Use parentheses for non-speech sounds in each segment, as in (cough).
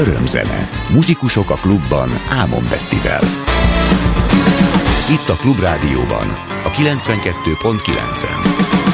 Örömzene. Muzsikusok a klubban Ámon Bettivel. Itt a Klubrádióban, a 92.9-en.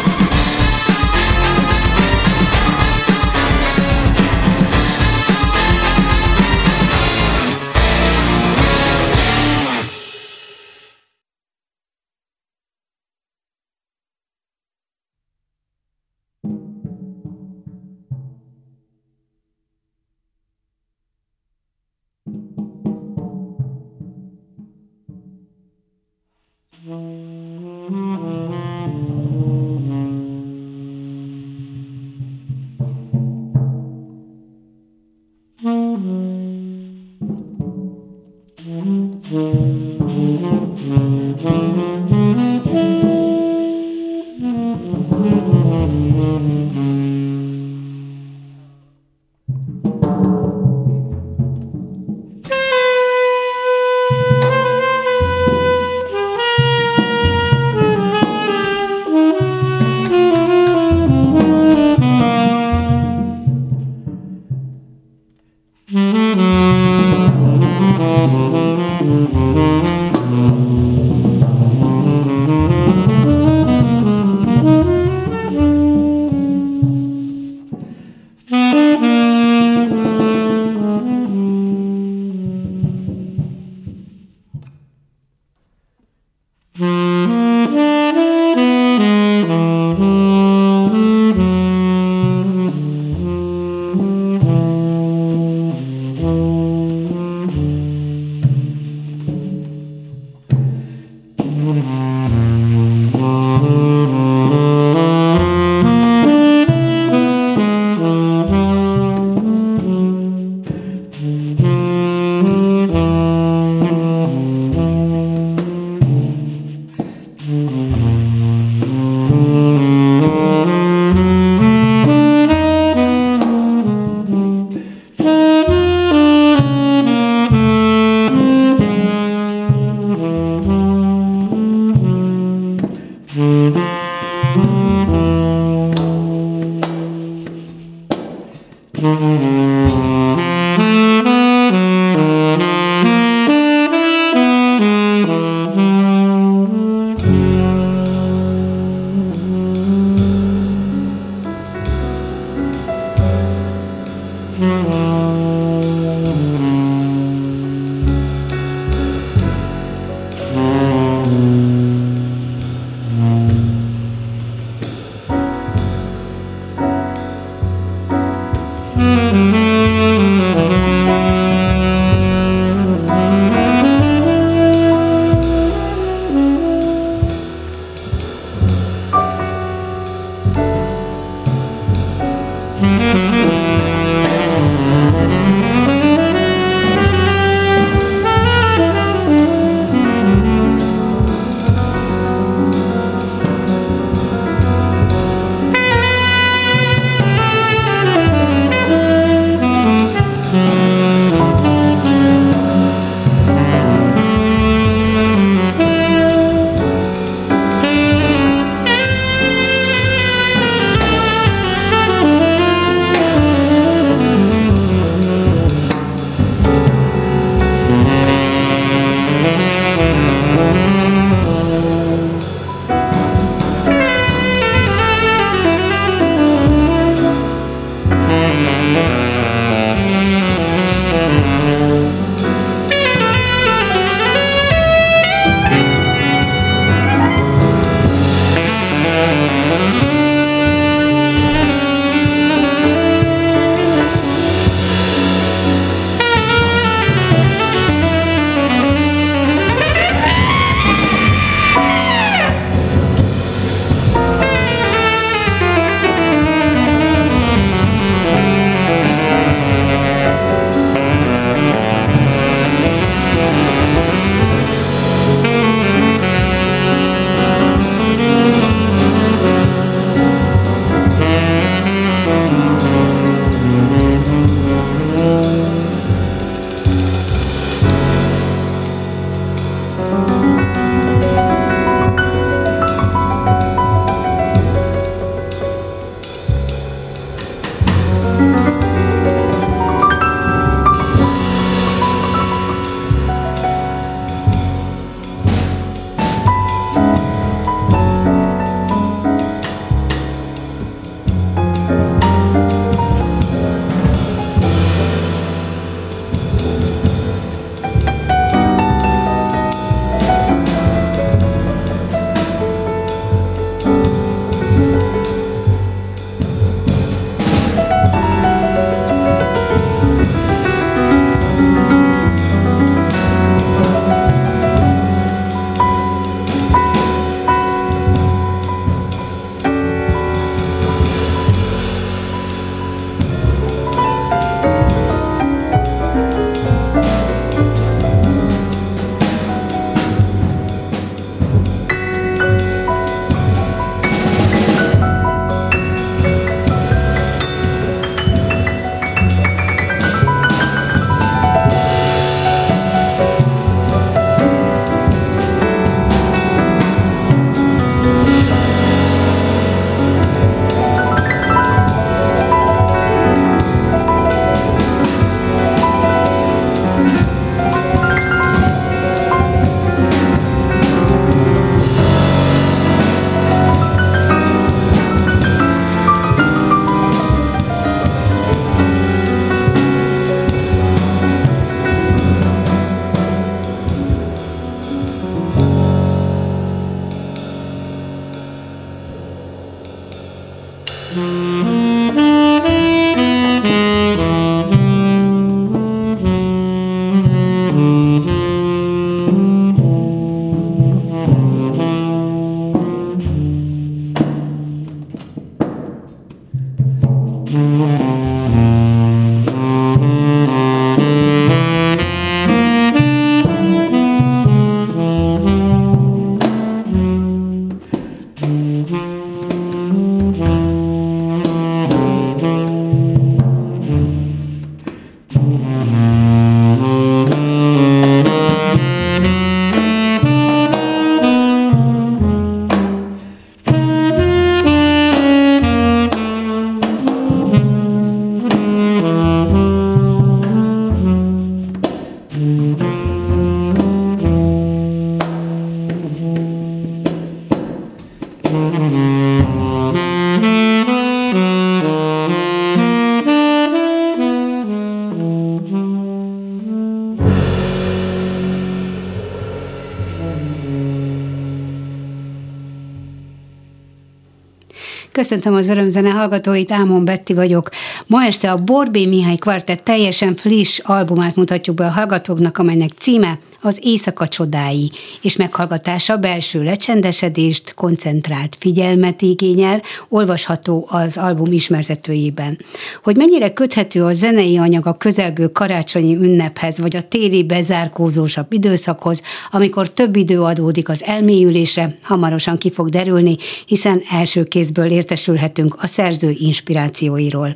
Köszöntöm az örömzene hallgatóit, Ámon Betti vagyok. Ma este a Borbé Mihály Kvartett teljesen friss albumát mutatjuk be a hallgatóknak, amelynek címe az éjszaka csodái, és meghallgatása belső lecsendesedést, koncentrált figyelmet igényel, olvasható az album ismertetőjében. Hogy mennyire köthető a zenei anyag a közelgő karácsonyi ünnephez, vagy a téli bezárkózósabb időszakhoz, amikor több idő adódik az elmélyülésre, hamarosan ki fog derülni, hiszen első kézből értesülhetünk a szerző inspirációiról.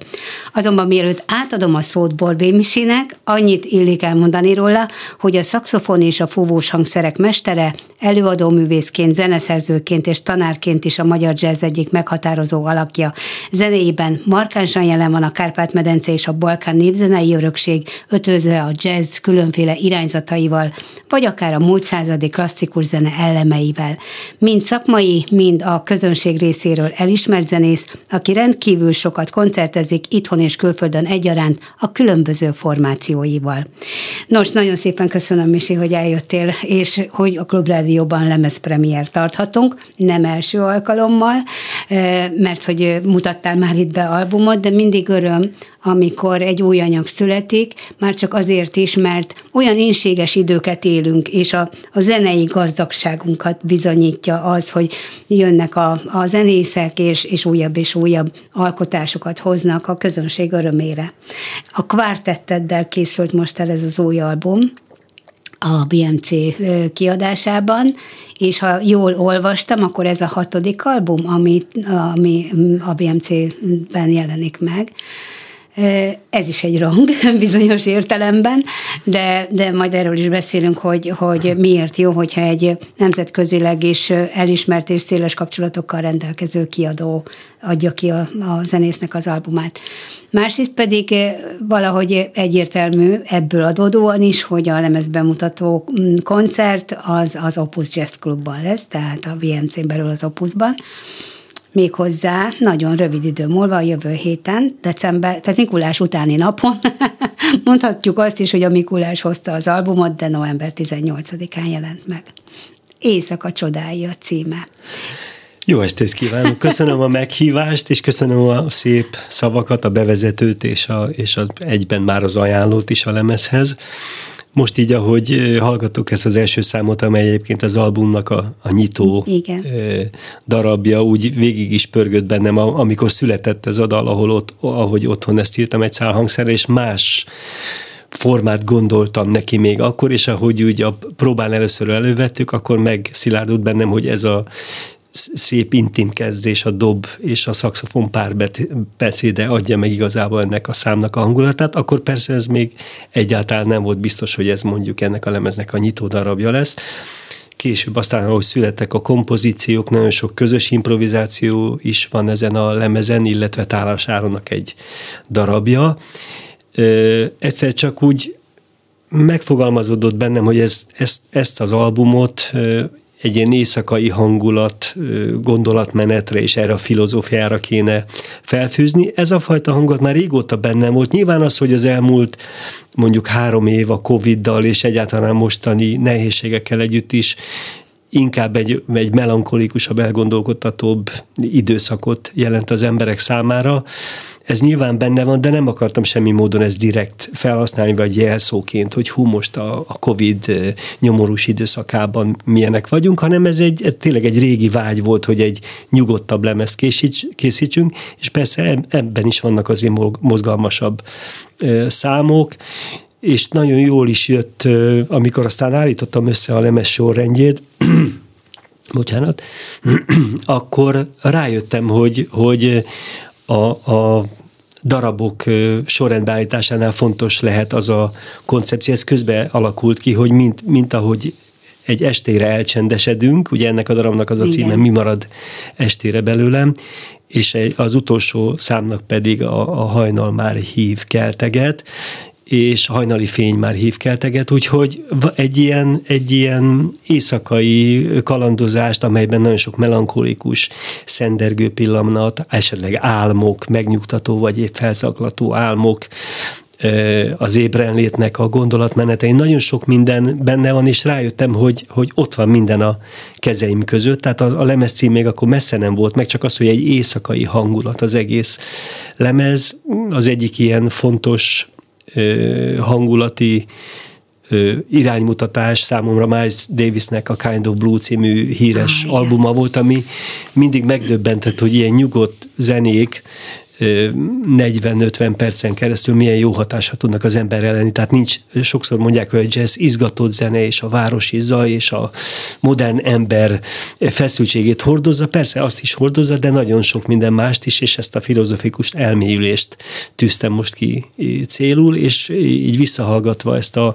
Azonban mielőtt átadom a szót Borbé Misinek, annyit illik elmondani róla, hogy a szakszofon szaxofon és a fúvós hangszerek mestere, előadó művészként, zeneszerzőként és tanárként is a magyar jazz egyik meghatározó alakja. Zenéjében markánsan jelen van a Kárpát-medence és a Balkán népzenei örökség, ötözve a jazz különféle irányzataival, vagy akár a múlt századi klasszikus zene elemeivel. Mind szakmai, mind a közönség részéről elismert zenész, aki rendkívül sokat koncertezik itthon és külföldön egyaránt a különböző formációival. Nos, nagyon szépen köszönöm, Misi, hogy eljöttél, és hogy a Klubrádióban lemezpremiér tarthatunk, nem első alkalommal, mert hogy mutattál már itt be albumot, de mindig öröm, amikor egy új anyag születik, már csak azért is, mert olyan inséges időket élünk, és a, a zenei gazdagságunkat bizonyítja az, hogy jönnek a, a zenészek, és, és újabb és újabb alkotásokat hoznak a közönség örömére. A kvártetteddel készült most el ez az új album, a BMC kiadásában, és ha jól olvastam, akkor ez a hatodik album, ami, ami a BMC-ben jelenik meg. Ez is egy rang (laughs) bizonyos értelemben, de, de majd erről is beszélünk, hogy, hogy miért jó, hogyha egy nemzetközileg is elismert és széles kapcsolatokkal rendelkező kiadó adja ki a, a zenésznek az albumát. Másrészt pedig valahogy egyértelmű ebből adódóan is, hogy a lemezbemutató mm, koncert az az Opus Jazz Clubban lesz, tehát a VMC-n belül az Opusban méghozzá nagyon rövid idő múlva, a jövő héten, december, tehát Mikulás utáni napon, (laughs) mondhatjuk azt is, hogy a Mikulás hozta az albumot, de november 18-án jelent meg. Éjszaka csodái a címe. Jó estét kívánok! Köszönöm a meghívást, és köszönöm a szép szavakat, a bevezetőt, és, a, és a, egyben már az ajánlót is a lemezhez. Most így, ahogy hallgattuk ezt az első számot, amely egyébként az albumnak a, a nyitó Igen. darabja, úgy végig is pörgött bennem, amikor született ez a dal, ahol ott, ahogy otthon ezt írtam egy szál hangszerre, és más formát gondoltam neki még akkor, és ahogy úgy a próbán először elővettük, akkor megszilárdult bennem, hogy ez a szép intim kezdés, a dob és a szakszofon párbeszéde adja meg igazából ennek a számnak a hangulatát, akkor persze ez még egyáltalán nem volt biztos, hogy ez mondjuk ennek a lemeznek a nyitó darabja lesz. Később aztán, ahogy születtek a kompozíciók, nagyon sok közös improvizáció is van ezen a lemezen, illetve Tálas Áronnak egy darabja. Ö, egyszer csak úgy megfogalmazódott bennem, hogy ez, ezt, ezt az albumot egy ilyen éjszakai hangulat, gondolatmenetre és erre a filozófiára kéne felfűzni. Ez a fajta hangot már régóta bennem volt. Nyilván az, hogy az elmúlt mondjuk három év a Covid-dal és egyáltalán mostani nehézségekkel együtt is inkább egy, egy melankolikusabb, elgondolkodtatóbb időszakot jelent az emberek számára. Ez nyilván benne van, de nem akartam semmi módon ezt direkt felhasználni, vagy jelszóként, hogy hú, most a, a Covid nyomorús időszakában milyenek vagyunk, hanem ez egy, tényleg egy régi vágy volt, hogy egy nyugodtabb lemezt készíts, készítsünk, és persze ebben is vannak azért mozgalmasabb számok, és nagyon jól is jött, amikor aztán állítottam össze a lemez sorrendjét, (clears throat) bocsánat, (clears throat) akkor rájöttem, hogy, hogy a, a darabok sorrendbeállításánál fontos lehet az a koncepció, ez közben alakult ki, hogy mint, mint ahogy egy estére elcsendesedünk, ugye ennek a darabnak az a címe, Igen. mi marad estére belőlem, és az utolsó számnak pedig a, a hajnal már hív kelteget, és hajnali fény már hívkelteget, úgyhogy egy ilyen, egy ilyen éjszakai kalandozást, amelyben nagyon sok melankolikus, szendergő pillanat, esetleg álmok, megnyugtató vagy épp felzaklató álmok, az ébrenlétnek a gondolatmenetein. Nagyon sok minden benne van, és rájöttem, hogy, hogy ott van minden a kezeim között. Tehát a, a lemez cím még akkor messze nem volt, meg csak az, hogy egy éjszakai hangulat az egész lemez. Az egyik ilyen fontos hangulati iránymutatás számomra Miles Davisnek a Kind of Blue című híres ah, albuma volt, ami mindig megdöbbentett, hogy ilyen nyugodt zenék 40-50 percen keresztül milyen jó hatásra tudnak az emberre lenni. Tehát nincs, sokszor mondják, hogy a jazz izgatott zene, és a városi zaj, és a modern ember feszültségét hordozza. Persze azt is hordozza, de nagyon sok minden mást is, és ezt a filozofikus elmélyülést tűztem most ki célul, és így visszahallgatva ezt a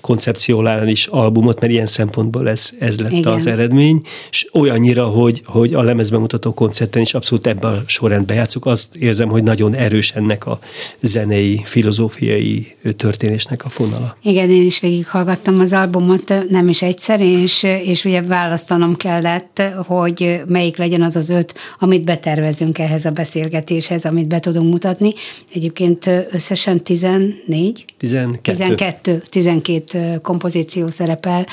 koncepcionális albumot, mert ilyen szempontból ez, ez lett Igen. az eredmény, és olyannyira, hogy, hogy a lemezbemutató koncerten is abszolút ebben a sorrendben játszuk, azt érzem, hogy nagyon erős ennek a zenei, filozófiai történésnek a fonala. Igen, én is végighallgattam az albumot, nem is egyszer, és, és ugye választanom kellett, hogy melyik legyen az az öt, amit betervezünk ehhez a beszélgetéshez, amit be tudunk mutatni. Egyébként összesen 14? 12. 12, 12 kompozíció szerepel,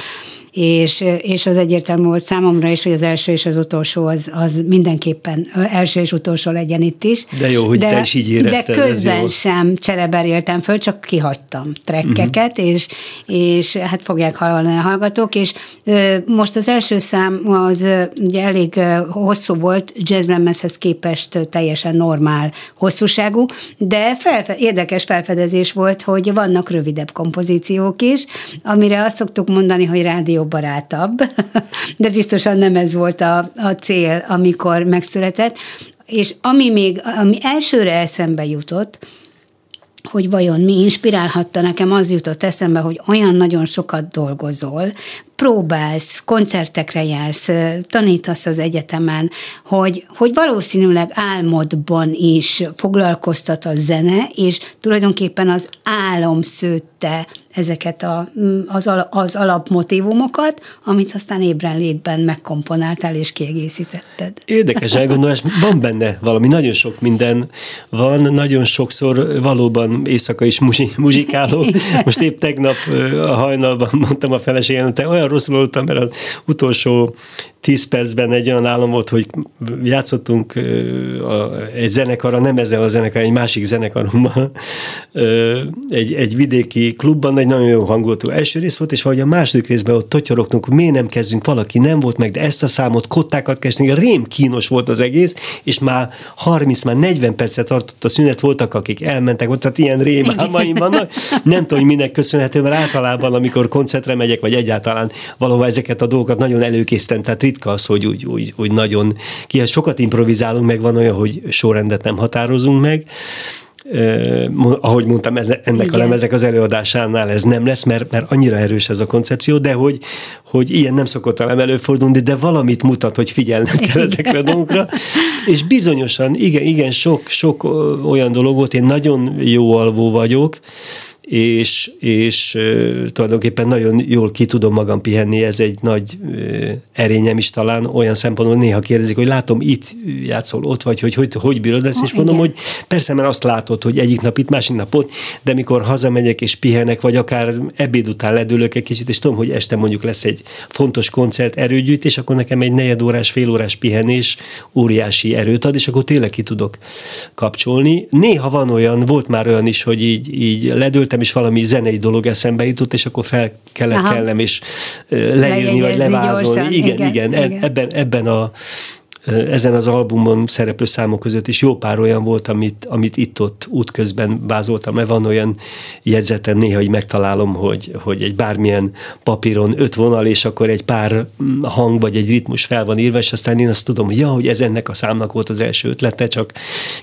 és, és az egyértelmű volt számomra is, hogy az első és az utolsó az, az mindenképpen első és utolsó legyen itt is. De jó, hogy de, te is így érezted. De közben sem csereberéltem föl, csak kihagytam trekkeket, uh-huh. és, és hát fogják hallani a hallgatók, és ö, most az első szám az ö, ugye elég ö, hosszú volt, jazzlemezhez képest teljesen normál hosszúságú, de felfe- érdekes felfedezés volt, hogy vannak rövidebb kompozíciók is, amire azt szoktuk mondani, hogy rádió barátabb, (laughs) de biztosan nem ez volt a, a cél, amikor megszületett. És ami még, ami elsőre eszembe jutott, hogy vajon mi inspirálhatta, nekem az jutott eszembe, hogy olyan nagyon sokat dolgozol, próbálsz, koncertekre jársz, tanítasz az egyetemen, hogy, hogy valószínűleg álmodban is foglalkoztat a zene, és tulajdonképpen az álom szőtte ezeket a, az, az alapmotívumokat, amit aztán ébren létben megkomponáltál és kiegészítetted. Érdekes elgondolás, van benne valami, nagyon sok minden van, nagyon sokszor valóban éjszaka is muzsikálok. Most épp tegnap a hajnalban mondtam a feleségem, te olyan rosszul voltam, mert az utolsó 10 percben egy olyan állam volt, hogy játszottunk egy zenekarra, nem ezzel a zenekar, egy másik zenekarommal, egy, egy vidéki klubban, egy nagyon jó hangulatú első rész volt, és valahogy a második részben ott totyorogtunk, miért nem kezdünk, valaki nem volt meg, de ezt a számot, kottákat kezdtünk, rém kínos volt az egész, és már 30, már 40 percet tartott a szünet, voltak, akik elmentek, ott, tehát ilyen rémálmaim vannak. Nem tudom, hogy minek köszönhető, mert általában, amikor koncertre megyek, vagy egyáltalán valahol ezeket a dolgokat nagyon előkészítem, tehát ritka az, hogy úgy, úgy, úgy nagyon ki, sokat improvizálunk, meg van olyan, hogy sorrendet nem határozunk meg, Uh, ahogy mondtam, ennek Igen. a lemezek az előadásánál ez nem lesz, mert, mert annyira erős ez a koncepció, de hogy, hogy ilyen nem szokott elem előfordulni, de valamit mutat, hogy figyelnek kell ezekre a dolgokra, és bizonyosan, igen, igen, sok, sok olyan dolog volt, én nagyon jó alvó vagyok, és, és tulajdonképpen nagyon jól ki tudom magam pihenni, ez egy nagy erényem is talán, olyan szempontból néha kérdezik, hogy látom, itt játszol, ott vagy, hogy hogy, hogy bírod ezt, és mondom, igen. hogy persze, mert azt látod, hogy egyik nap itt, másik nap ott, de mikor hazamegyek és pihenek, vagy akár ebéd után ledőlök egy kicsit, és tudom, hogy este mondjuk lesz egy fontos koncert, erőgyűjtés, akkor nekem egy negyedórás, félórás pihenés óriási erőt ad, és akkor tényleg ki tudok kapcsolni. Néha van olyan, volt már olyan is, hogy így, így ledőltem, és valami zenei dolog eszembe jutott, és akkor fel kellett Aha. kellem, és leírni, vagy levázolni. Gyorsan. Igen, igen, igen, igen. Ebben, ebben a ezen az albumon szereplő számok között is jó pár olyan volt, amit, amit itt-ott útközben bázoltam, mert van olyan jegyzetem, néha így megtalálom, hogy, hogy egy bármilyen papíron öt vonal, és akkor egy pár hang vagy egy ritmus fel van írva, és aztán én azt tudom, hogy ja, hogy ez ennek a számnak volt az első ötlete, csak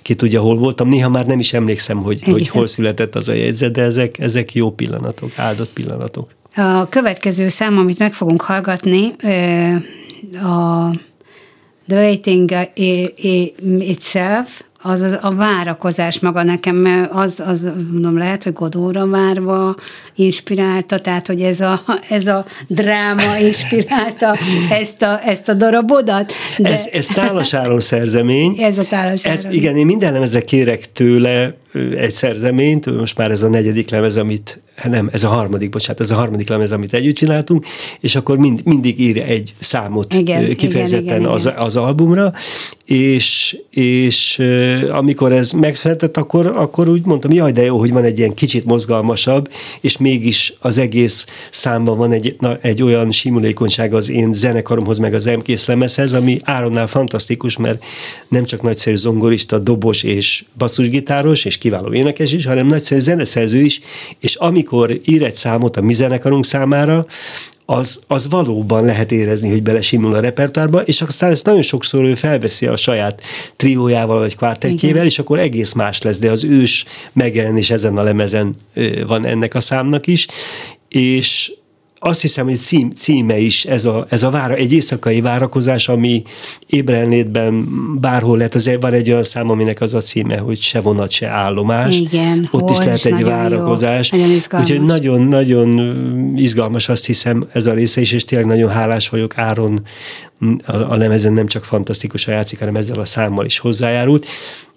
ki tudja, hol voltam. Néha már nem is emlékszem, hogy, hogy hol született az a jegyzet, de ezek, ezek jó pillanatok, áldott pillanatok. A következő szám, amit meg fogunk hallgatni, a the waiting itself, az, az a várakozás maga nekem, az, az mondom, lehet, hogy Godóra várva inspirálta, tehát, hogy ez a, ez a dráma inspirálta ezt a, ezt a darabodat. De... Ez, ez tálasáron szerzemény. Ez a tálasáron. Ez, igen, én minden lemezre kérek tőle egy szerzeményt, most már ez a negyedik lemez, amit, nem, ez a harmadik, bocsánat, ez a harmadik lemez, amit együtt csináltunk, és akkor mind, mindig írja egy számot igen, kifejezetten igen, igen, az, az albumra, és, és amikor ez megszületett, akkor, akkor úgy mondtam, jaj, de jó, hogy van egy ilyen kicsit mozgalmasabb, és mégis az egész számban van egy, na, egy olyan simulékonyság az én zenekaromhoz, meg az emkész lemezhez, ami Áronnál fantasztikus, mert nem csak nagyszerű zongorista, dobos és basszusgitáros, és kiváló énekes is, hanem nagyszerű zeneszerző is, és amikor ír egy számot a mi zenekarunk számára, az, az valóban lehet érezni, hogy belesimul a repertoárba, és aztán ezt nagyon sokszor ő felveszi a saját triójával vagy kvártetjével, és akkor egész más lesz, de az ős megjelenés ezen a lemezen van ennek a számnak is, és azt hiszem, hogy cím, címe is ez a, ez a vára, egy éjszakai várakozás, ami ébrenlétben bárhol lehet, az van egy olyan szám, aminek az a címe, hogy se vonat, se állomás. Igen, Ott is lehet egy várakozás. Jó, nagyon izgalmas. Úgyhogy nagyon-nagyon izgalmas azt hiszem ez a része is, és tényleg nagyon hálás vagyok Áron a, a lemezen nem csak fantasztikusan játszik, hanem ezzel a számmal is hozzájárult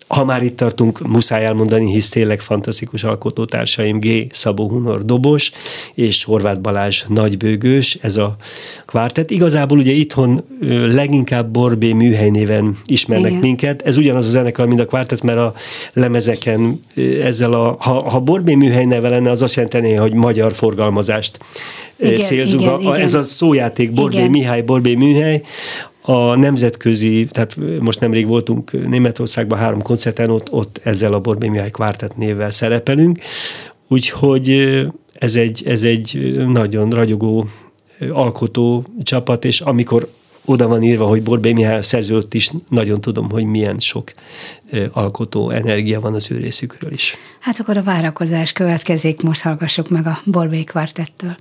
ha már itt tartunk, muszáj elmondani, hisz tényleg fantasztikus alkotótársaim G. Szabó Hunor dobos, és Horváth Balázs nagybőgős, ez a kvártet. Igazából ugye itthon leginkább Borbé műhely néven ismernek Igen. minket. Ez ugyanaz a zenekar, mint a kvártet, mert a lemezeken ezzel a, ha, ha Borbé műhely neve lenne, az azt jelenteni, hogy magyar forgalmazást igen, célzunk. Igen, a, igen. Ez a szójáték Borbé igen. Mihály, Borbé műhely, a nemzetközi, tehát most nemrég voltunk Németországban három koncerten, ott, ott ezzel a Borbé Mihály Kvártett névvel szerepelünk, úgyhogy ez egy, ez egy nagyon ragyogó alkotó csapat, és amikor oda van írva, hogy Borbé Mihály szerzőt is, nagyon tudom, hogy milyen sok alkotó energia van az ő részükről is. Hát akkor a várakozás következik, most hallgassuk meg a Borbé Kvártettől.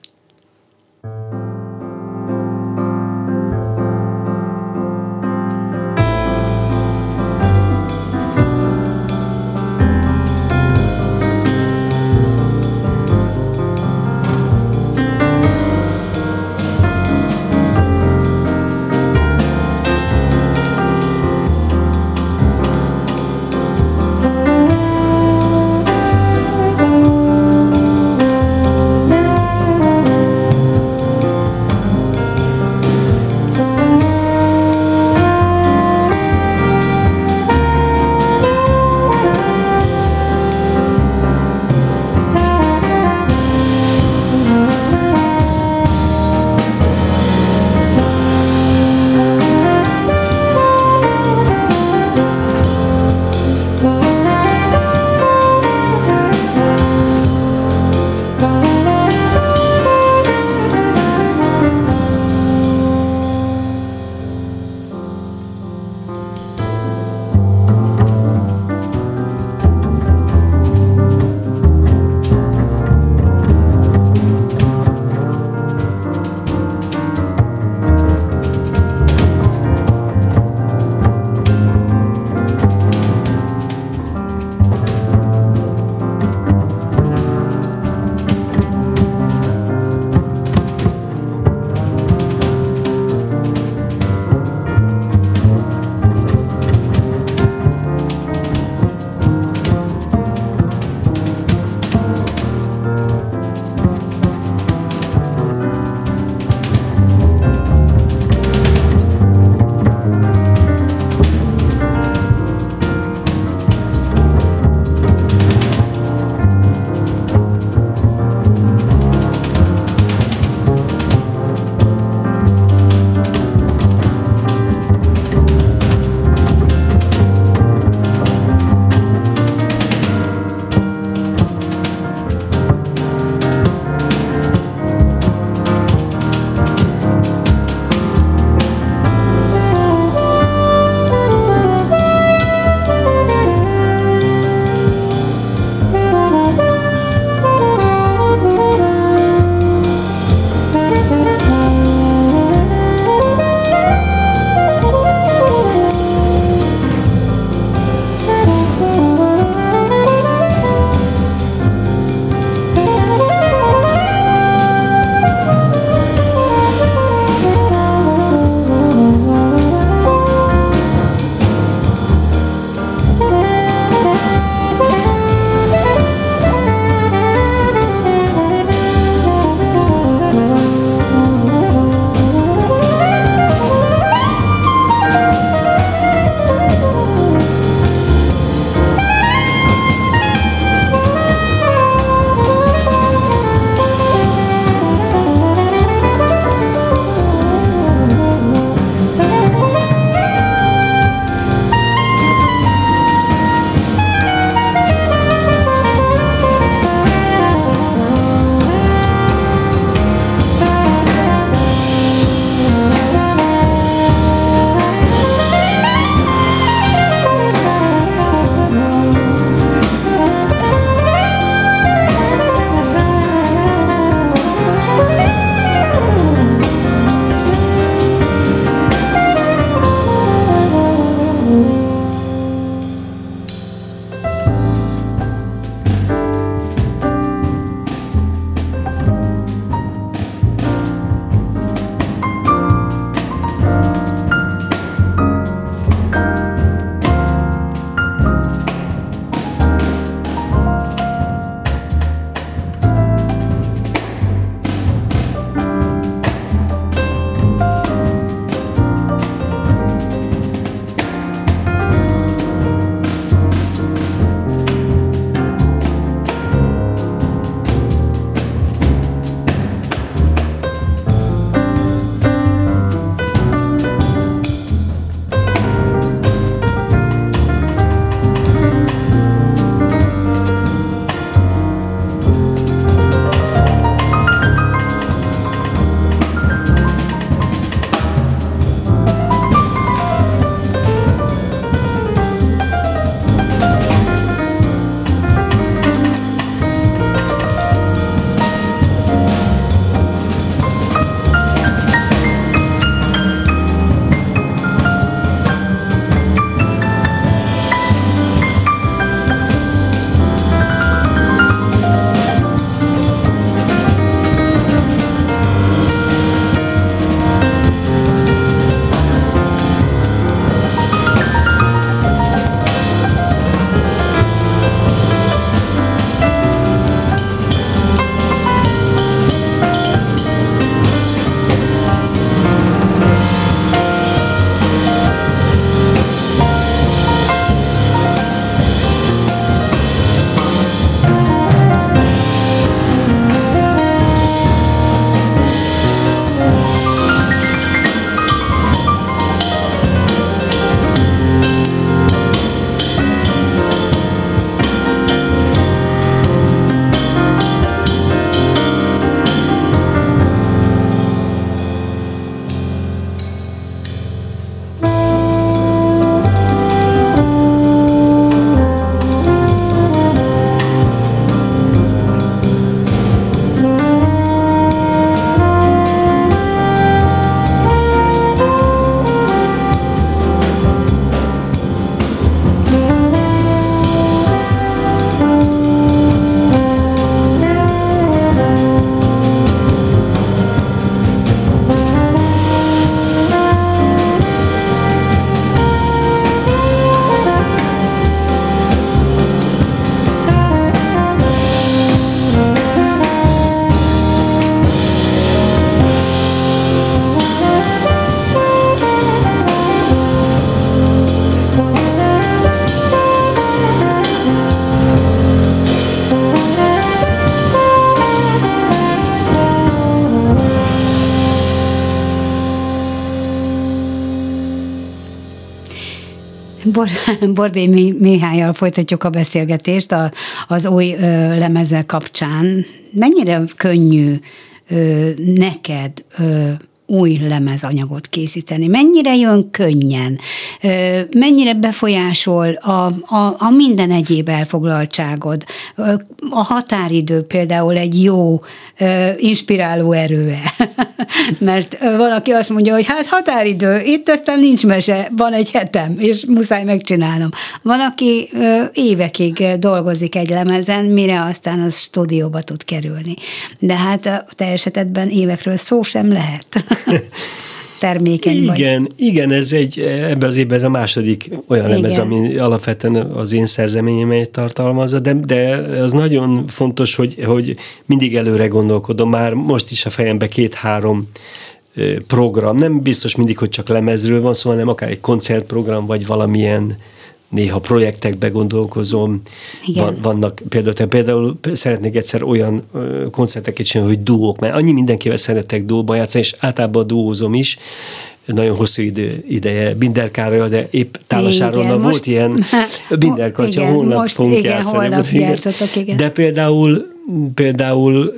Bor- (laughs) Borbé Mihályjal folytatjuk a beszélgetést a, az új ö, lemezzel kapcsán. Mennyire könnyű ö, neked ö, új lemezanyagot készíteni? Mennyire jön könnyen? Mennyire befolyásol a, a, a minden egyéb elfoglaltságod? A határidő például egy jó inspiráló erő (laughs) Mert valaki azt mondja, hogy hát határidő, itt aztán nincs mese, van egy hetem, és muszáj megcsinálnom. Van, aki évekig dolgozik egy lemezen, mire aztán az stúdióba tud kerülni. De hát a te esetedben évekről szó sem lehet. (laughs) termékeny igen, vagy. Igen, ez egy, ebben az évben ez a második olyan igen. lemez, ami alapvetően az én szerzeményemet tartalmazza, de, de az nagyon fontos, hogy, hogy mindig előre gondolkodom, már most is a fejembe két-három program, nem biztos mindig, hogy csak lemezről van szó, hanem akár egy koncertprogram, vagy valamilyen néha projektekbe gondolkozom. Igen. Van, vannak például, például szeretnék egyszer olyan koncerteket csinálni, hogy duók, mert annyi mindenkivel szeretek duóba játszani, és általában duózom is, nagyon hosszú idő, ideje Binderkárral, de épp Tálasáronnal volt ilyen (laughs) Binderkacsa, holnap most, fogunk igen, játszani. Holnap igen. De például, például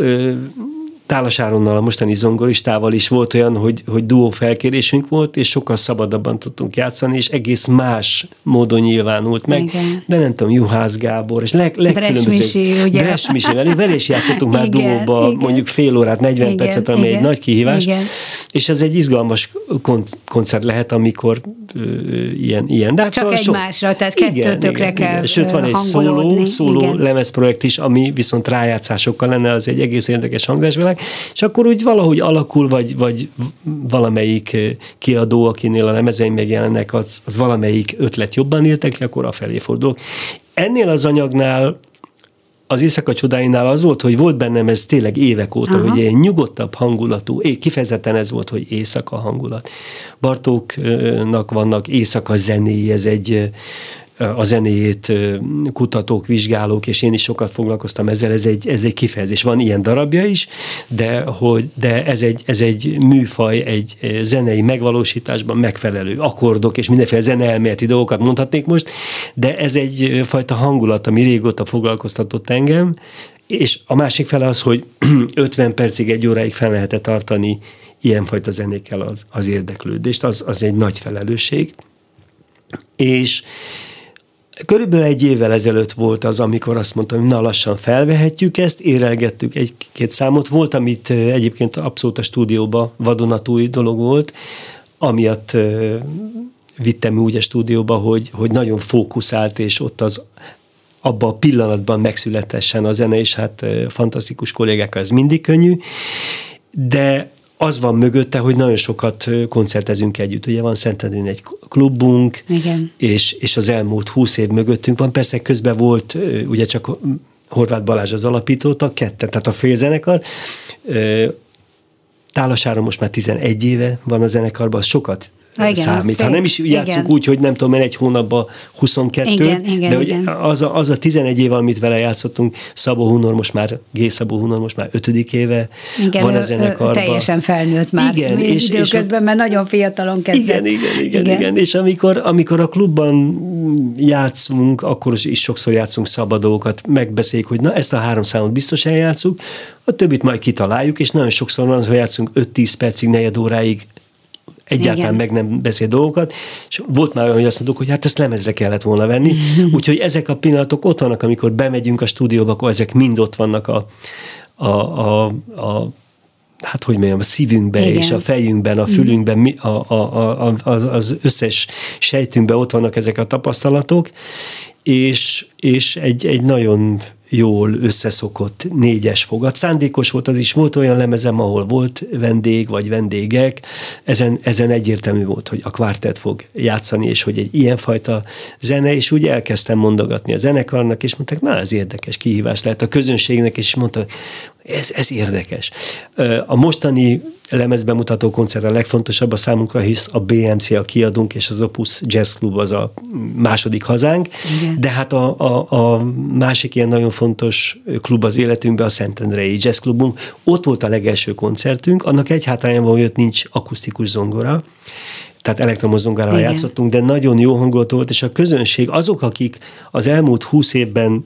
Tálas Áronnal, a mostani zongoristával is volt olyan, hogy, hogy duó felkérésünk volt, és sokkal szabadabban tudtunk játszani, és egész más módon nyilvánult meg. Igen. De nem tudom, Juhász Gábor, és leg, legkülönbözőbb. ugye? Dresmisi, vele is játszottunk már igen, duóba, igen. mondjuk fél órát, 40 igen, percet, ami igen, egy nagy kihívás. Igen. És ez egy izgalmas kon- koncert lehet, amikor ö, ilyen, ilyen. De hát Csak szóval egymásra, tehát kettőtökre kell igen. Sőt, van egy szóló, szóló lemezprojekt is, ami viszont rájátszásokkal lenne, az egy egész érdekes hangzásvilág, meg, és akkor úgy valahogy alakul, vagy, vagy valamelyik eh, kiadó, akinél a lemezeim megjelennek, az, az valamelyik ötlet jobban értek, akkor a felé fordulok. Ennél az anyagnál az éjszaka csodáinál az volt, hogy volt bennem ez tényleg évek óta, Aha. hogy egy nyugodtabb hangulatú, kifejezetten ez volt, hogy éjszaka hangulat. Bartóknak vannak éjszaka zenéi, ez egy a zenéjét kutatók, vizsgálók, és én is sokat foglalkoztam ezzel, ez egy, ez egy kifejezés. Van ilyen darabja is, de, hogy, de ez, egy, ez egy műfaj, egy zenei megvalósításban megfelelő akkordok, és mindenféle zeneelméleti dolgokat mondhatnék most, de ez egy fajta hangulat, ami régóta foglalkoztatott engem, és a másik fele az, hogy (clears throat) 50 percig, egy óráig fel lehetett tartani ilyenfajta zenékkel az, az érdeklődést, az, az egy nagy felelősség. És Körülbelül egy évvel ezelőtt volt az, amikor azt mondtam, hogy na lassan felvehetjük ezt, érelgettük egy-két számot. Volt, amit egyébként abszolút a stúdióba vadonatúj dolog volt, amiatt vittem úgy a stúdióba, hogy, hogy nagyon fókuszált, és ott az abban a pillanatban megszületessen a zene, és hát fantasztikus kollégákkal ez mindig könnyű, de az van mögötte, hogy nagyon sokat koncertezünk együtt. Ugye van Szentendrén egy klubunk, Igen. És, és az elmúlt húsz év mögöttünk van. Persze közben volt, ugye csak Horváth Balázs az alapítóta, ketten, tehát a félzenekar. Tálasára most már 11 éve van a zenekarban, az sokat igen, számít. Ha nem is játszunk igen. úgy, hogy nem tudom, mert egy hónapban 22, igen, igen, de hogy igen. Az, a, az a 11 év, amit vele játszottunk, Szabó Hunor most már, G. Szabó Hunor most már ötödik éve igen, van a zenekarban. teljesen felnőtt már igen, és, időközben, és, mert nagyon fiatalon kezdett. Igen, igen, igen, igen. igen. és amikor, amikor a klubban játszunk, akkor is sokszor játszunk szabadókat, megbeszéljük, hogy na ezt a három számot biztos eljátszunk, a többit majd kitaláljuk, és nagyon sokszor van az, hogy játszunk 5-10 percig, negyed óráig egyáltalán Igen. meg nem beszél dolgokat, és volt már olyan, hogy azt mondtuk, hogy hát ezt lemezre kellett volna venni, (laughs) úgyhogy ezek a pillanatok ott vannak, amikor bemegyünk a stúdióba, akkor ezek mind ott vannak a, a, a, a hát hogy mondjam, a szívünkben Igen. és a fejünkben, a fülünkben, a, a, a, a, az összes sejtünkben ott vannak ezek a tapasztalatok, és, és egy, egy nagyon jól összeszokott négyes fogat. Szándékos volt az is, volt olyan lemezem, ahol volt vendég vagy vendégek, ezen, ezen egyértelmű volt, hogy a kvártet fog játszani, és hogy egy ilyenfajta zene, és úgy elkezdtem mondogatni a zenekarnak, és mondták, na ez érdekes kihívás lehet a közönségnek, és mondta, ez, ez érdekes. A mostani lemezbemutató koncert a legfontosabb a számunkra, hisz a BMC a kiadunk, és az Opus Jazz Club az a második hazánk, Igen. de hát a, a, a másik ilyen nagyon fontos klub az életünkben a Szentendrei Jazz Clubunk. Ott volt a legelső koncertünk, annak egy hátrányában jött nincs akusztikus zongora, tehát elektromos zongorával játszottunk, de nagyon jó hangot volt, és a közönség, azok, akik az elmúlt húsz évben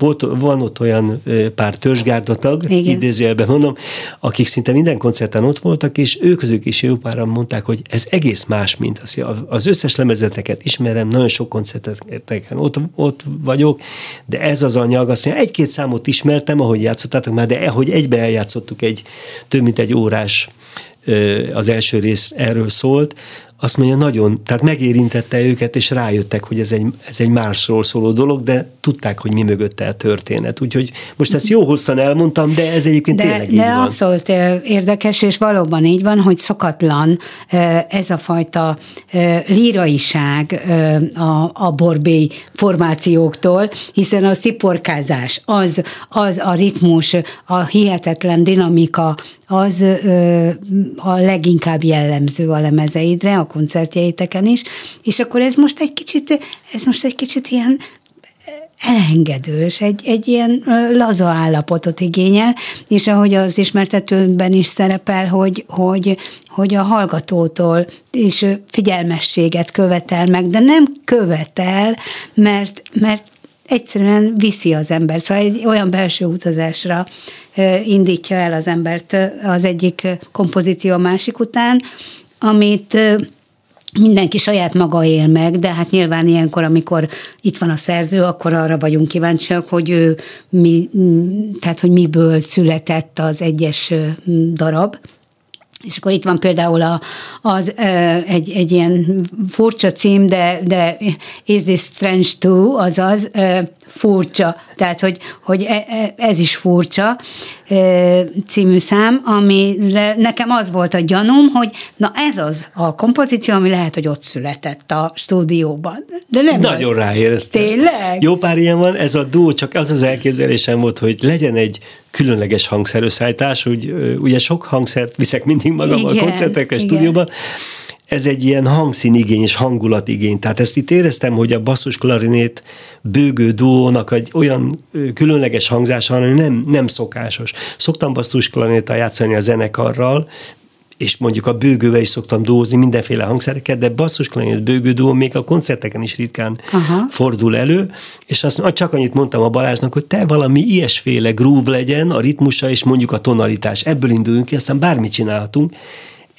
volt, van ott olyan pár törzsgárdatag, idézőjelben mondom, akik szinte minden koncerten ott voltak, és ők közük is jó páran mondták, hogy ez egész más, mint az. Az összes lemezeteket ismerem, nagyon sok koncerteken ott, ott vagyok, de ez az anyag, azt mondja, egy-két számot ismertem, ahogy játszottátok már, de ahogy egybe eljátszottuk egy több mint egy órás az első rész erről szólt, azt mondja, nagyon, tehát megérintette őket, és rájöttek, hogy ez egy, ez egy másról szóló dolog, de tudták, hogy mi mögötte a történet. Úgyhogy most ezt jó hosszan elmondtam, de ez egyébként de, tényleg így de van. abszolút érdekes, és valóban így van, hogy szokatlan ez a fajta líraiság a, a borbély formációktól, hiszen a sziporkázás, az, az a ritmus, a hihetetlen dinamika, az a leginkább jellemző a lemezeidre, a koncertjeiteken is, és akkor ez most egy kicsit, ez most egy kicsit ilyen elengedős, egy, egy ilyen laza állapotot igényel, és ahogy az ismertetőben is szerepel, hogy, hogy, hogy a hallgatótól is figyelmességet követel meg, de nem követel, mert, mert egyszerűen viszi az ember. Szóval egy olyan belső utazásra indítja el az embert az egyik kompozíció a másik után, amit mindenki saját maga él meg, de hát nyilván ilyenkor, amikor itt van a szerző, akkor arra vagyunk kíváncsiak, hogy ő mi, tehát hogy miből született az egyes darab. És akkor itt van például a, az, egy, egy ilyen furcsa cím, de, de Is this strange too, azaz furcsa, tehát hogy, hogy e, e, ez is furcsa című szám, ami nekem az volt a gyanúm, hogy na ez az a kompozíció, ami lehet, hogy ott született a stúdióban. De nem Nagyon ráéreztem. Tényleg? Jó pár ilyen van, ez a duó, csak az az elképzelésem volt, hogy legyen egy különleges hangszerösszállítás, úgy, ugye sok hangszert viszek mindig magammal a koncertekre, stúdióban, ez egy ilyen hangszínigény és hangulatigény. Tehát ezt itt éreztem, hogy a basszus klarinét bőgő duónak egy olyan különleges hangzása, ami nem, nem szokásos. Szoktam basszus klarinéttal játszani a zenekarral, és mondjuk a bőgővel is szoktam dózni mindenféle hangszereket, de basszus klarinét bőgő dó még a koncerteken is ritkán Aha. fordul elő, és azt csak annyit mondtam a Balázsnak, hogy te valami ilyesféle groove legyen, a ritmusa és mondjuk a tonalitás. Ebből induljunk ki, aztán bármit csinálhatunk,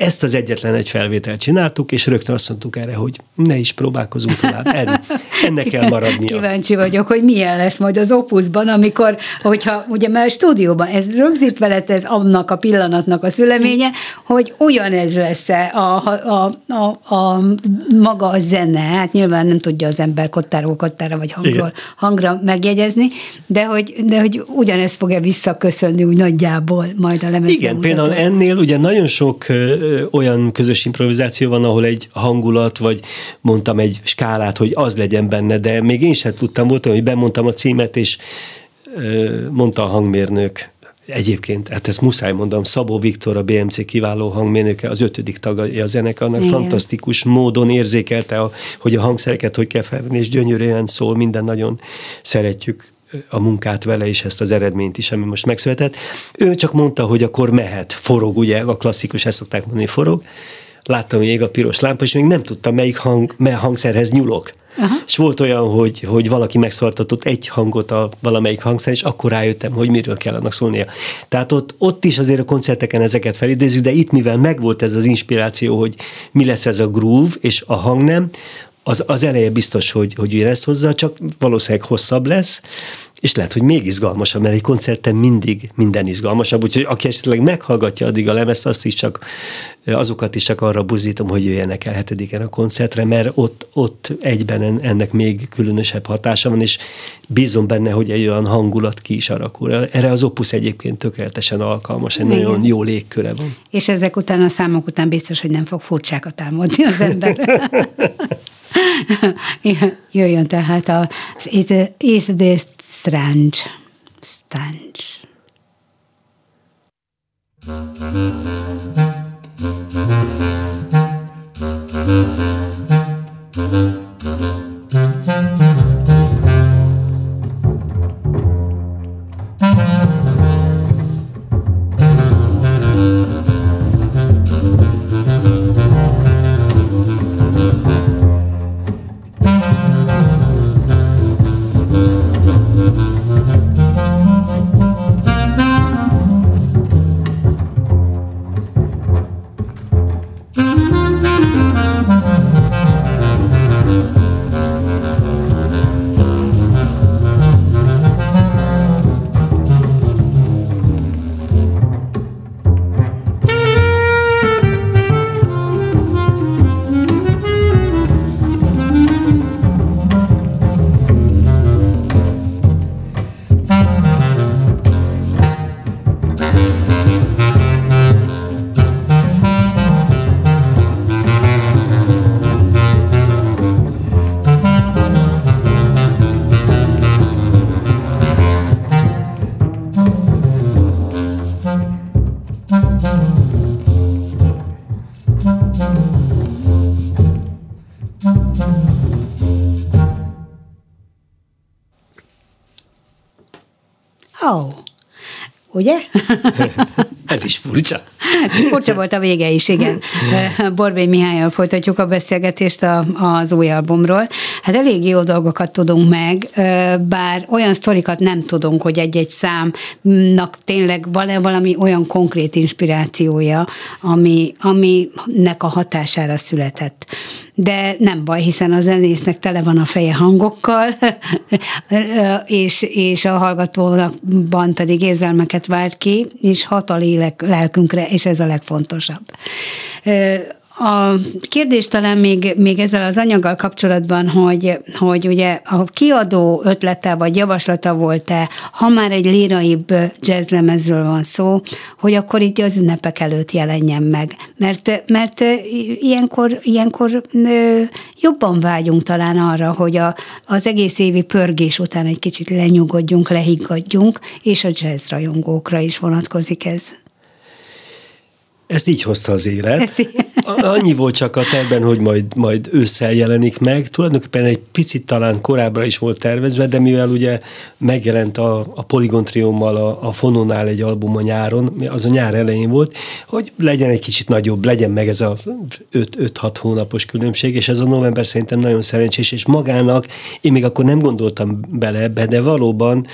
ezt az egyetlen egy felvételt csináltuk, és rögtön azt mondtuk erre, hogy ne is próbálkozunk tovább. En, ennek kell maradnia. Kíváncsi vagyok, hogy milyen lesz majd az opuszban, amikor, hogyha ugye már stúdióban ez rögzít veled, ez annak a pillanatnak a szüleménye, hogy ugyanez lesz a, a, a, a, maga a zene, hát nyilván nem tudja az ember kottáról kottára vagy hangról Igen. hangra megjegyezni, de hogy, de hogy ugyanez fog-e visszaköszönni úgy nagyjából majd a lemez. Igen, például ennél ugye nagyon sok olyan közös improvizáció van, ahol egy hangulat, vagy mondtam egy skálát, hogy az legyen benne, de még én sem tudtam, volt hogy bemondtam a címet, és mondta a hangmérnök, Egyébként, hát ezt muszáj mondom, Szabó Viktor, a BMC kiváló hangmérnöke, az ötödik tagja a zenekarnak, Igen. fantasztikus módon érzékelte, a, hogy a hangszereket hogy kell felvenni, és gyönyörűen szól, minden nagyon szeretjük a munkát vele, és ezt az eredményt is, ami most megszületett. Ő csak mondta, hogy akkor mehet, forog, ugye, a klasszikus, ezt szokták mondani, forog. Láttam, hogy ég a piros lámpa, és még nem tudtam, melyik hang, mely hangszerhez nyúlok. Aha. És volt olyan, hogy, hogy valaki megszóltatott egy hangot a valamelyik hangszer, és akkor rájöttem, hogy miről kell annak szólnia. Tehát ott, ott is azért a koncerteken ezeket felidézzük, de itt, mivel megvolt ez az inspiráció, hogy mi lesz ez a groove és a hangnem, az, az eleje biztos, hogy, hogy lesz hozzá, csak valószínűleg hosszabb lesz, és lehet, hogy még izgalmasabb, mert egy koncerten mindig minden izgalmasabb, úgyhogy aki esetleg meghallgatja addig a lemezt, azt is csak, azokat is csak arra buzítom, hogy jöjjenek el hetediken a koncertre, mert ott, ott egyben ennek még különösebb hatása van, és bízom benne, hogy egy olyan hangulat ki is alakul. Erre az Opus egyébként tökéletesen alkalmas, egy Igen. nagyon jó légköre van. És ezek után, a számok után biztos, hogy nem fog furcsákat álmodni az ember. (laughs) (laughs) Jöjjön tehát az strange. Strange. Furcsa volt a vége is, igen. (laughs) Borbély Mihályal folytatjuk a beszélgetést a, az új albumról. Hát elég jó dolgokat tudunk meg, bár olyan sztorikat nem tudunk, hogy egy-egy számnak tényleg van-e valami olyan konkrét inspirációja, ami, aminek a hatására született de nem baj, hiszen a zenésznek tele van a feje hangokkal, (laughs) és, és a hallgatónakban pedig érzelmeket vált ki, és hat a lélek, lelkünkre, és ez a legfontosabb. A kérdés talán még, még ezzel az anyaggal kapcsolatban, hogy, hogy ugye a kiadó ötlete vagy javaslata volt-e, ha már egy líraibb jazzlemezről van szó, hogy akkor itt az ünnepek előtt jelenjen meg. Mert, mert ilyenkor, ilyenkor jobban vágyunk talán arra, hogy a, az egész évi pörgés után egy kicsit lenyugodjunk, lehiggadjunk, és a jazz rajongókra is vonatkozik ez. Ezt így hozta az élet. Annyi volt csak a terben, hogy majd, majd ősszel jelenik meg. Tulajdonképpen egy picit talán korábbra is volt tervezve, de mivel ugye megjelent a, a Polygon Triommal a, a Fononál egy album a nyáron, az a nyár elején volt, hogy legyen egy kicsit nagyobb, legyen meg ez a 5-6 hónapos különbség, és ez a november szerintem nagyon szerencsés, és magának, én még akkor nem gondoltam bele ebbe, de valóban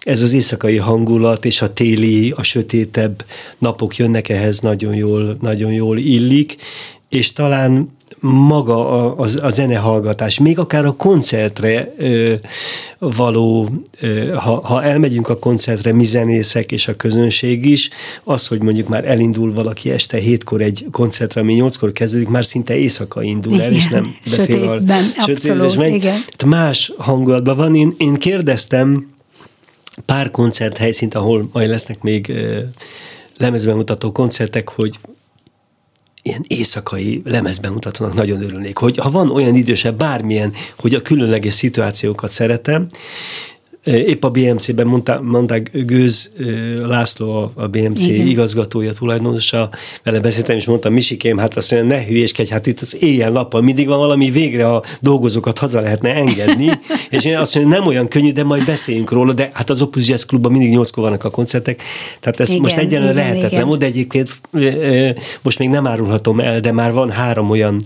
ez az éjszakai hangulat és a téli, a sötétebb napok jönnek ehhez nagyon jól, nagyon jól illik, és talán maga a, a, a zenehallgatás, még akár a koncertre ö, való, ö, ha, ha elmegyünk a koncertre, mi zenészek és a közönség is, az, hogy mondjuk már elindul valaki este hétkor egy koncertre, ami nyolckor kezdődik, már szinte éjszaka indul el, igen, és nem beszél a abszolút, meg, igen. Más hangulatban van. Én, én kérdeztem pár koncert helyszínt, ahol majd lesznek még lemezbemutató koncertek, hogy ilyen éjszakai lemezbemutatónak nagyon örülnék, hogy ha van olyan idősebb bármilyen, hogy a különleges szituációkat szeretem, Épp a BMC-ben mondta, mondták Gőz László, a BMC Igen. igazgatója, tulajdonosa, vele beszéltem, és mondtam, Misikém, hát azt mondja, ne hülyéskedj, hát itt az éjjel-nappal mindig van valami, végre a dolgozókat haza lehetne engedni, (laughs) és én azt mondja, nem olyan könnyű, de majd beszéljünk róla, de hát az Opus Jazz Klubban mindig nyolckor vannak a koncertek, tehát ez igen, most egyenlően lehetetlen de egyébként most még nem árulhatom el, de már van három olyan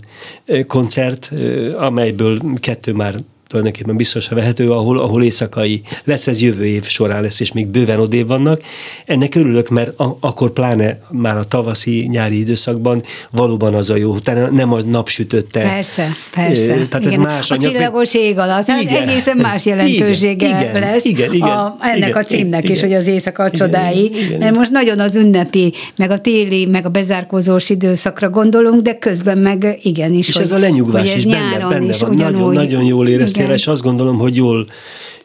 koncert, amelyből kettő már tulajdonképpen biztosra vehető, ahol, ahol éjszakai lesz, ez jövő év során lesz, és még bőven odébb vannak. Ennek örülök, mert a, akkor pláne már a tavaszi, nyári időszakban valóban az a jó, utána nem a napsütötte. Persze, persze. Tehát igen. ez más a anyag. csillagos ég alatt, hát igen. egészen más jelentősége igen, lesz igen, igen, a, ennek igen, a címnek igen, is, hogy az éjszaka csodái, igen, igen. mert most nagyon az ünnepi, meg a téli, meg a bezárkózós időszakra gondolunk, de közben meg igenis. És hogy, ez a lenyugvás is benne, benne is van, ugyanúgy, nagyon, nagyon jól éreztem beszél, és azt gondolom, hogy jól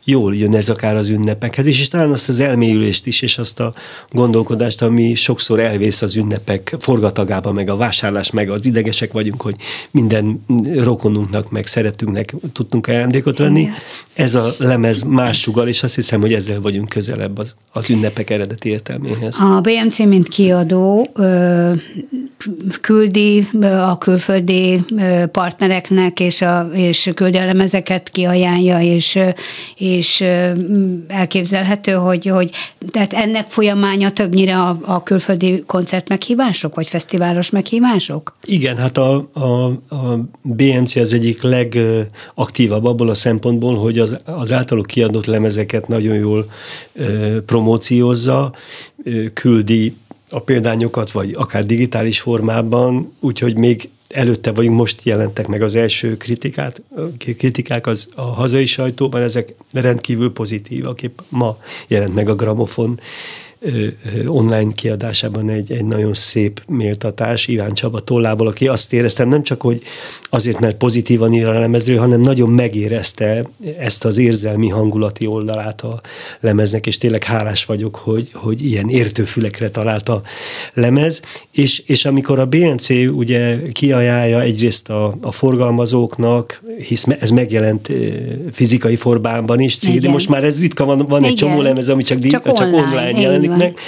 jól jön ez akár az ünnepekhez is, és talán azt az elmélyülést is, és azt a gondolkodást, ami sokszor elvész az ünnepek forgatagába, meg a vásárlás, meg az idegesek vagyunk, hogy minden rokonunknak, meg szeretünknek tudtunk ajándékot venni. Ez a lemez más sugal, és azt hiszem, hogy ezzel vagyunk közelebb az, az ünnepek eredeti értelméhez. A BMC, mint kiadó, küldi a külföldi partnereknek, és, a, és küldi a lemezeket kiajánlja, és, és és elképzelhető, hogy, hogy tehát ennek folyamánya többnyire a, a külföldi koncert meghívások, vagy fesztiválos meghívások? Igen, hát a, a, a BMC az egyik legaktívabb abból a szempontból, hogy az, az általuk kiadott lemezeket nagyon jól ö, promóciózza, ö, küldi a példányokat, vagy akár digitális formában, úgyhogy még előtte vagyunk, most jelentek meg az első kritikát, kritikák az a hazai sajtóban, ezek rendkívül pozitívak. Épp ma jelent meg a gramofon online kiadásában egy, egy nagyon szép méltatás Iván Csaba tollából, aki azt éreztem nem csak, hogy azért, mert pozitívan ír a lemezről, hanem nagyon megérezte ezt az érzelmi hangulati oldalát a lemeznek, és tényleg hálás vagyok, hogy, hogy ilyen értőfülekre talált a lemez, és, és amikor a BNC ugye kiajálja egyrészt a, a forgalmazóknak, hisz ez megjelent fizikai formában is, CD, most már ez ritka van, van egy csomó lemez, ami csak, csak, online, csak online jelenik lehetnek,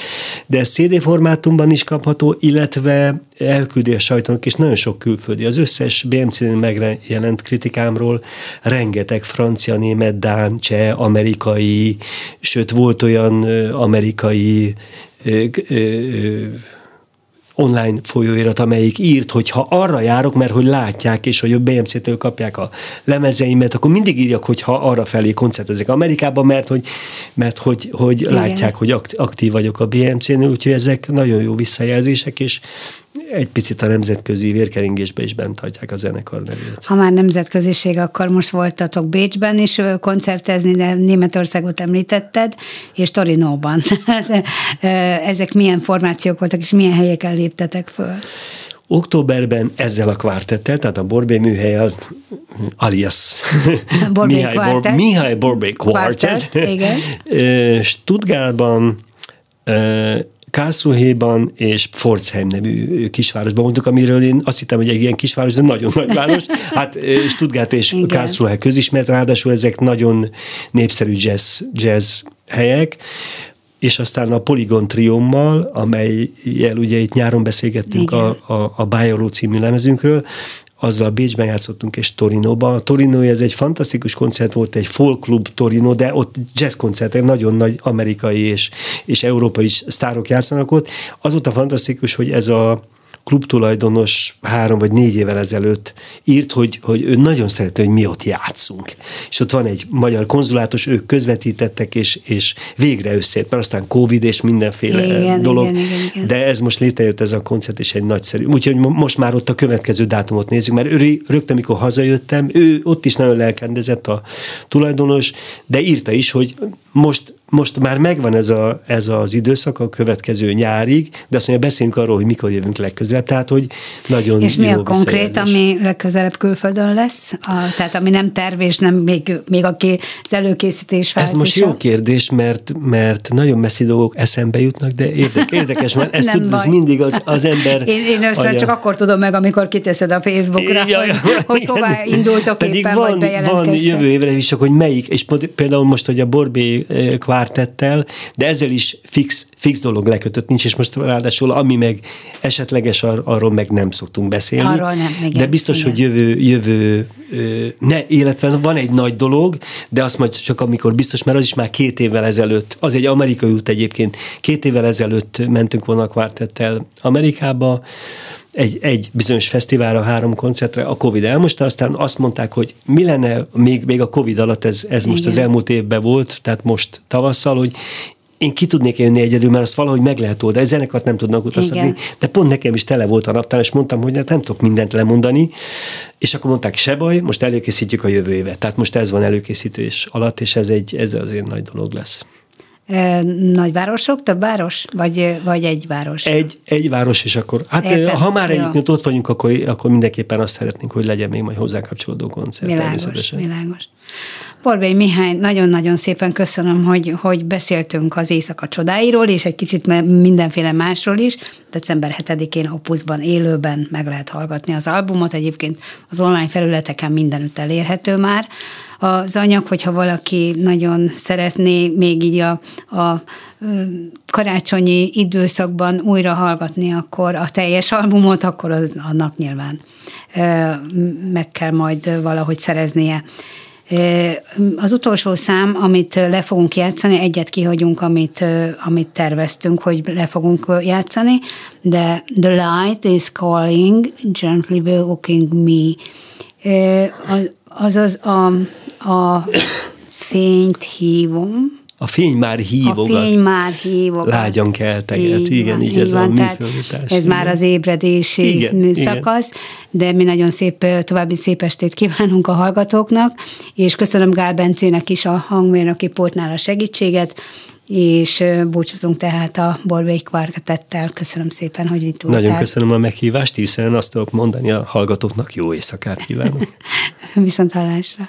de CD formátumban is kapható, illetve elküldi a sajtónak, és nagyon sok külföldi. Az összes BMC-n megjelent kritikámról rengeteg francia, német, dán, cseh, amerikai, sőt volt olyan amerikai online folyóirat, amelyik írt, hogy ha arra járok, mert hogy látják, és hogy a BMC-től kapják a lemezeimet, akkor mindig írjak, hogy ha arra felé koncertezek Amerikában, mert hogy, mert hogy, hogy látják, hogy aktív vagyok a BMC-nél, úgyhogy ezek nagyon jó visszajelzések, és egy picit a nemzetközi vérkeringésbe is bent tartják a zenekar nevét. Ha már nemzetköziség, akkor most voltatok Bécsben is koncertezni, de Németországot említetted, és Torinóban. (laughs) Ezek milyen formációk voltak, és milyen helyeken léptetek föl? Októberben ezzel a kvártettel, tehát a Borbé műhelyel, alias (laughs) Borbé Mihály, Bor, Mihály Borbé Quartet, (laughs) Stuttgartban Karlsruhe-ban és Pforzheim nevű kisvárosban mondtuk, amiről én azt hittem, hogy egy ilyen kisváros, de nagyon nagy város. (laughs) Hát Stuttgart és Igen. Karlsruhe közismert, ráadásul ezek nagyon népszerű jazz, jazz helyek és aztán a Polygon triommal, amelyel ugye itt nyáron beszélgettünk a, a, a Bajoró című lemezünkről, azzal Bécsben játszottunk, és Torinóban. A Torino ez egy fantasztikus koncert volt, egy folk klub Torino, de ott jazz koncertek, nagyon nagy amerikai és, és európai sztárok játszanak ott. Az volt a fantasztikus, hogy ez a klubtulajdonos három vagy négy évvel ezelőtt írt, hogy, hogy ő nagyon szereti, hogy mi ott játszunk. És ott van egy magyar konzulátus, ők közvetítettek, és, és végre összejött, mert aztán Covid és mindenféle igen, dolog. Igen, igen, igen. De ez most létrejött ez a koncert, és egy nagyszerű. Úgyhogy most már ott a következő dátumot nézzük, mert ő, rögtön, mikor hazajöttem, ő ott is nagyon lelkendezett a tulajdonos, de írta is, hogy most most már megvan ez, a, ez az időszak a következő nyárig, de azt mondja, beszéljünk arról, hogy mikor jövünk legközelebb, tehát hogy nagyon És mi a konkrét, ami legközelebb külföldön lesz? A, tehát ami nem terv, és nem még, még aki az előkészítés fázisa? Ez most jó kérdés, mert, mert nagyon messzi dolgok eszembe jutnak, de érdekes, érdekes mert (laughs) ezt tud, ez mindig az, az ember... Én, én ezt csak akkor tudom meg, amikor kiteszed a Facebookra, ja, hogy, ja, hogy (laughs) hová indultok Pedig éppen, van, vagy van jövő évre is, hogy melyik, és például most, hogy a Borbé eh, kvártettel, de ezzel is fix, fix dolog lekötött nincs, és most ráadásul ami meg esetleges, ar- arról meg nem szoktunk beszélni. Arról nem, igen, De biztos, igen. hogy jövő, jövő ne, illetve van egy nagy dolog, de azt majd csak amikor biztos, mert az is már két évvel ezelőtt, az egy amerikai út egyébként, két évvel ezelőtt mentünk volna a kvártettel Amerikába, egy, egy bizonyos fesztiválra, három koncertre, a Covid elmosta, aztán azt mondták, hogy mi lenne még, még a Covid alatt, ez, ez most az elmúlt évben volt, tehát most tavasszal, hogy én ki tudnék jönni egyedül, mert azt valahogy meg lehet oldani. Zenekart nem tudnak utaztatni, de pont nekem is tele volt a naptár, és mondtam, hogy hát nem tudok mindent lemondani, és akkor mondták, se baj, most előkészítjük a jövő évet. Tehát most ez van előkészítés alatt, és ez, egy, ez azért nagy dolog lesz. Nagyvárosok, több város? Vagy, vagy egy város? Egy, egy város, és akkor, hát Értem. ha már egyébként ott vagyunk, akkor, akkor mindenképpen azt szeretnénk, hogy legyen még majd hozzá kapcsolódó koncert. Világos, világos. Borbély Mihály, nagyon-nagyon szépen köszönöm, hogy, hogy beszéltünk az éjszaka csodáiról, és egy kicsit mindenféle másról is. December 7-én Opusban élőben meg lehet hallgatni az albumot, egyébként az online felületeken mindenütt elérhető már az anyag, hogyha valaki nagyon szeretné még így a, a karácsonyi időszakban újra hallgatni akkor a teljes albumot, akkor az, annak nyilván meg kell majd valahogy szereznie. Az utolsó szám, amit le fogunk játszani, egyet kihagyunk, amit, amit terveztünk, hogy le fogunk játszani, de The Light is Calling, Gently Walking Me. Azaz a, a fényt hívom, a fény már hívogat. A fény már hívogat. Lágyan kelteget. Így igen, van, így, így ez van, a Ez igen. már az ébredési igen, szakasz, igen. de mi nagyon szép, további szép estét kívánunk a hallgatóknak, és köszönöm Gál Bencének is a hangmérnöki pultnál a segítséget, és búcsúzunk tehát a Borbély Kvartettel. Köszönöm szépen, hogy itt voltál. Nagyon köszönöm a meghívást, hiszen azt tudok mondani a hallgatóknak jó éjszakát kívánok. (laughs) Viszont hallásra.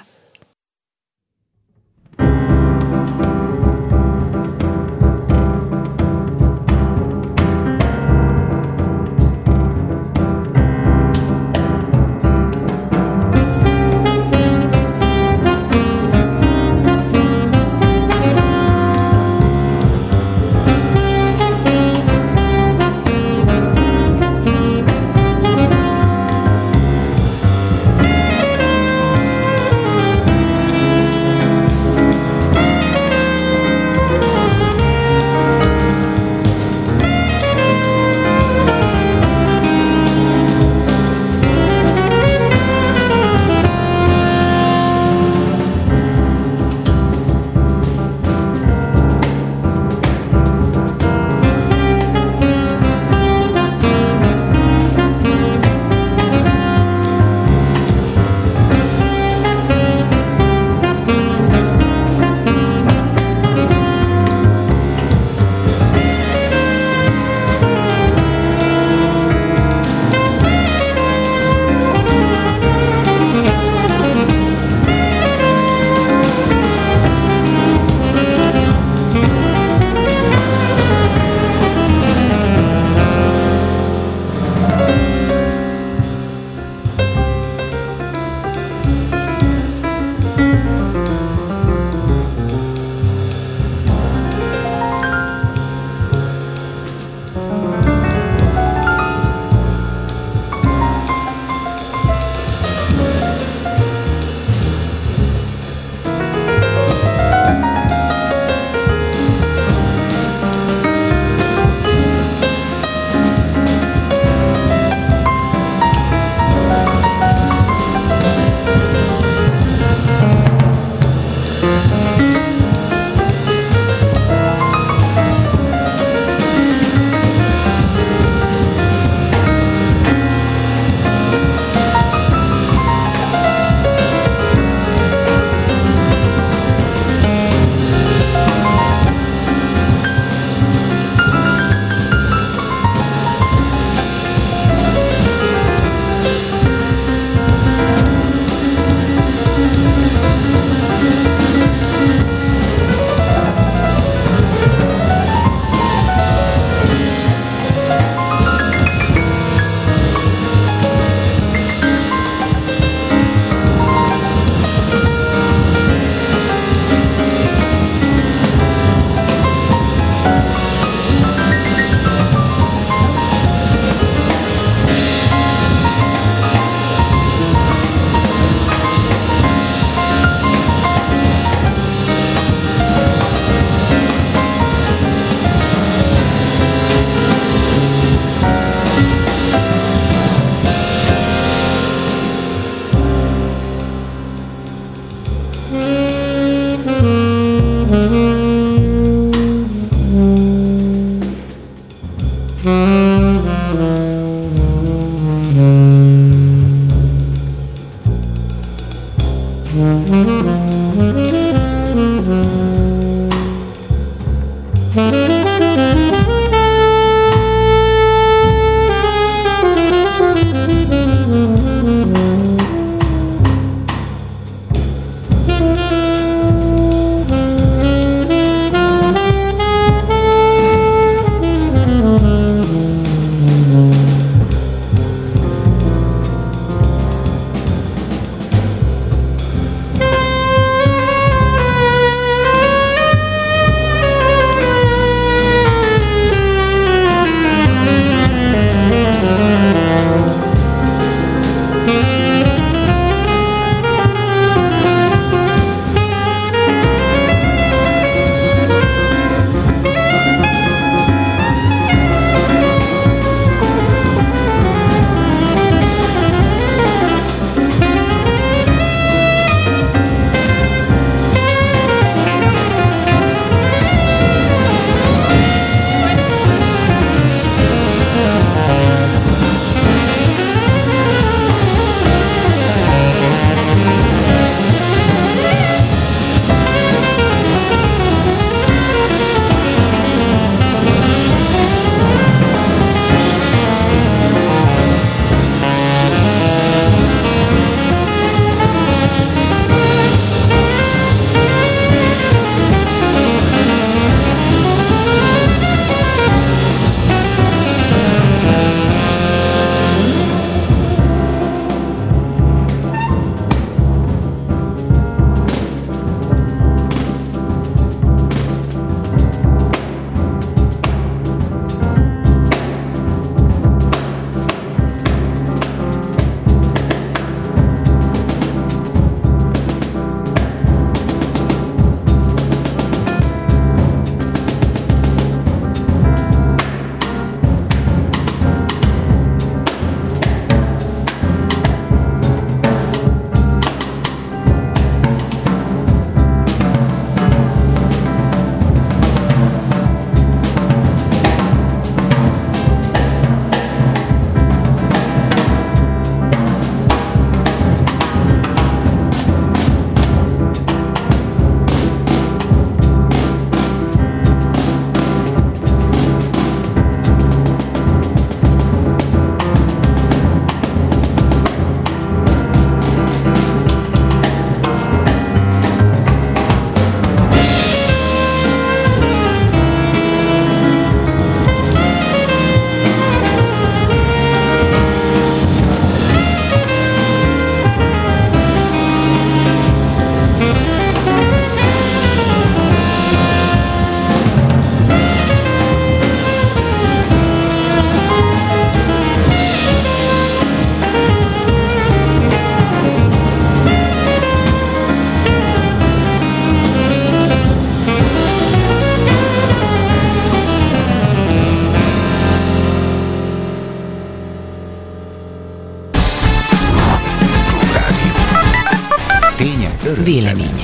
vélemény.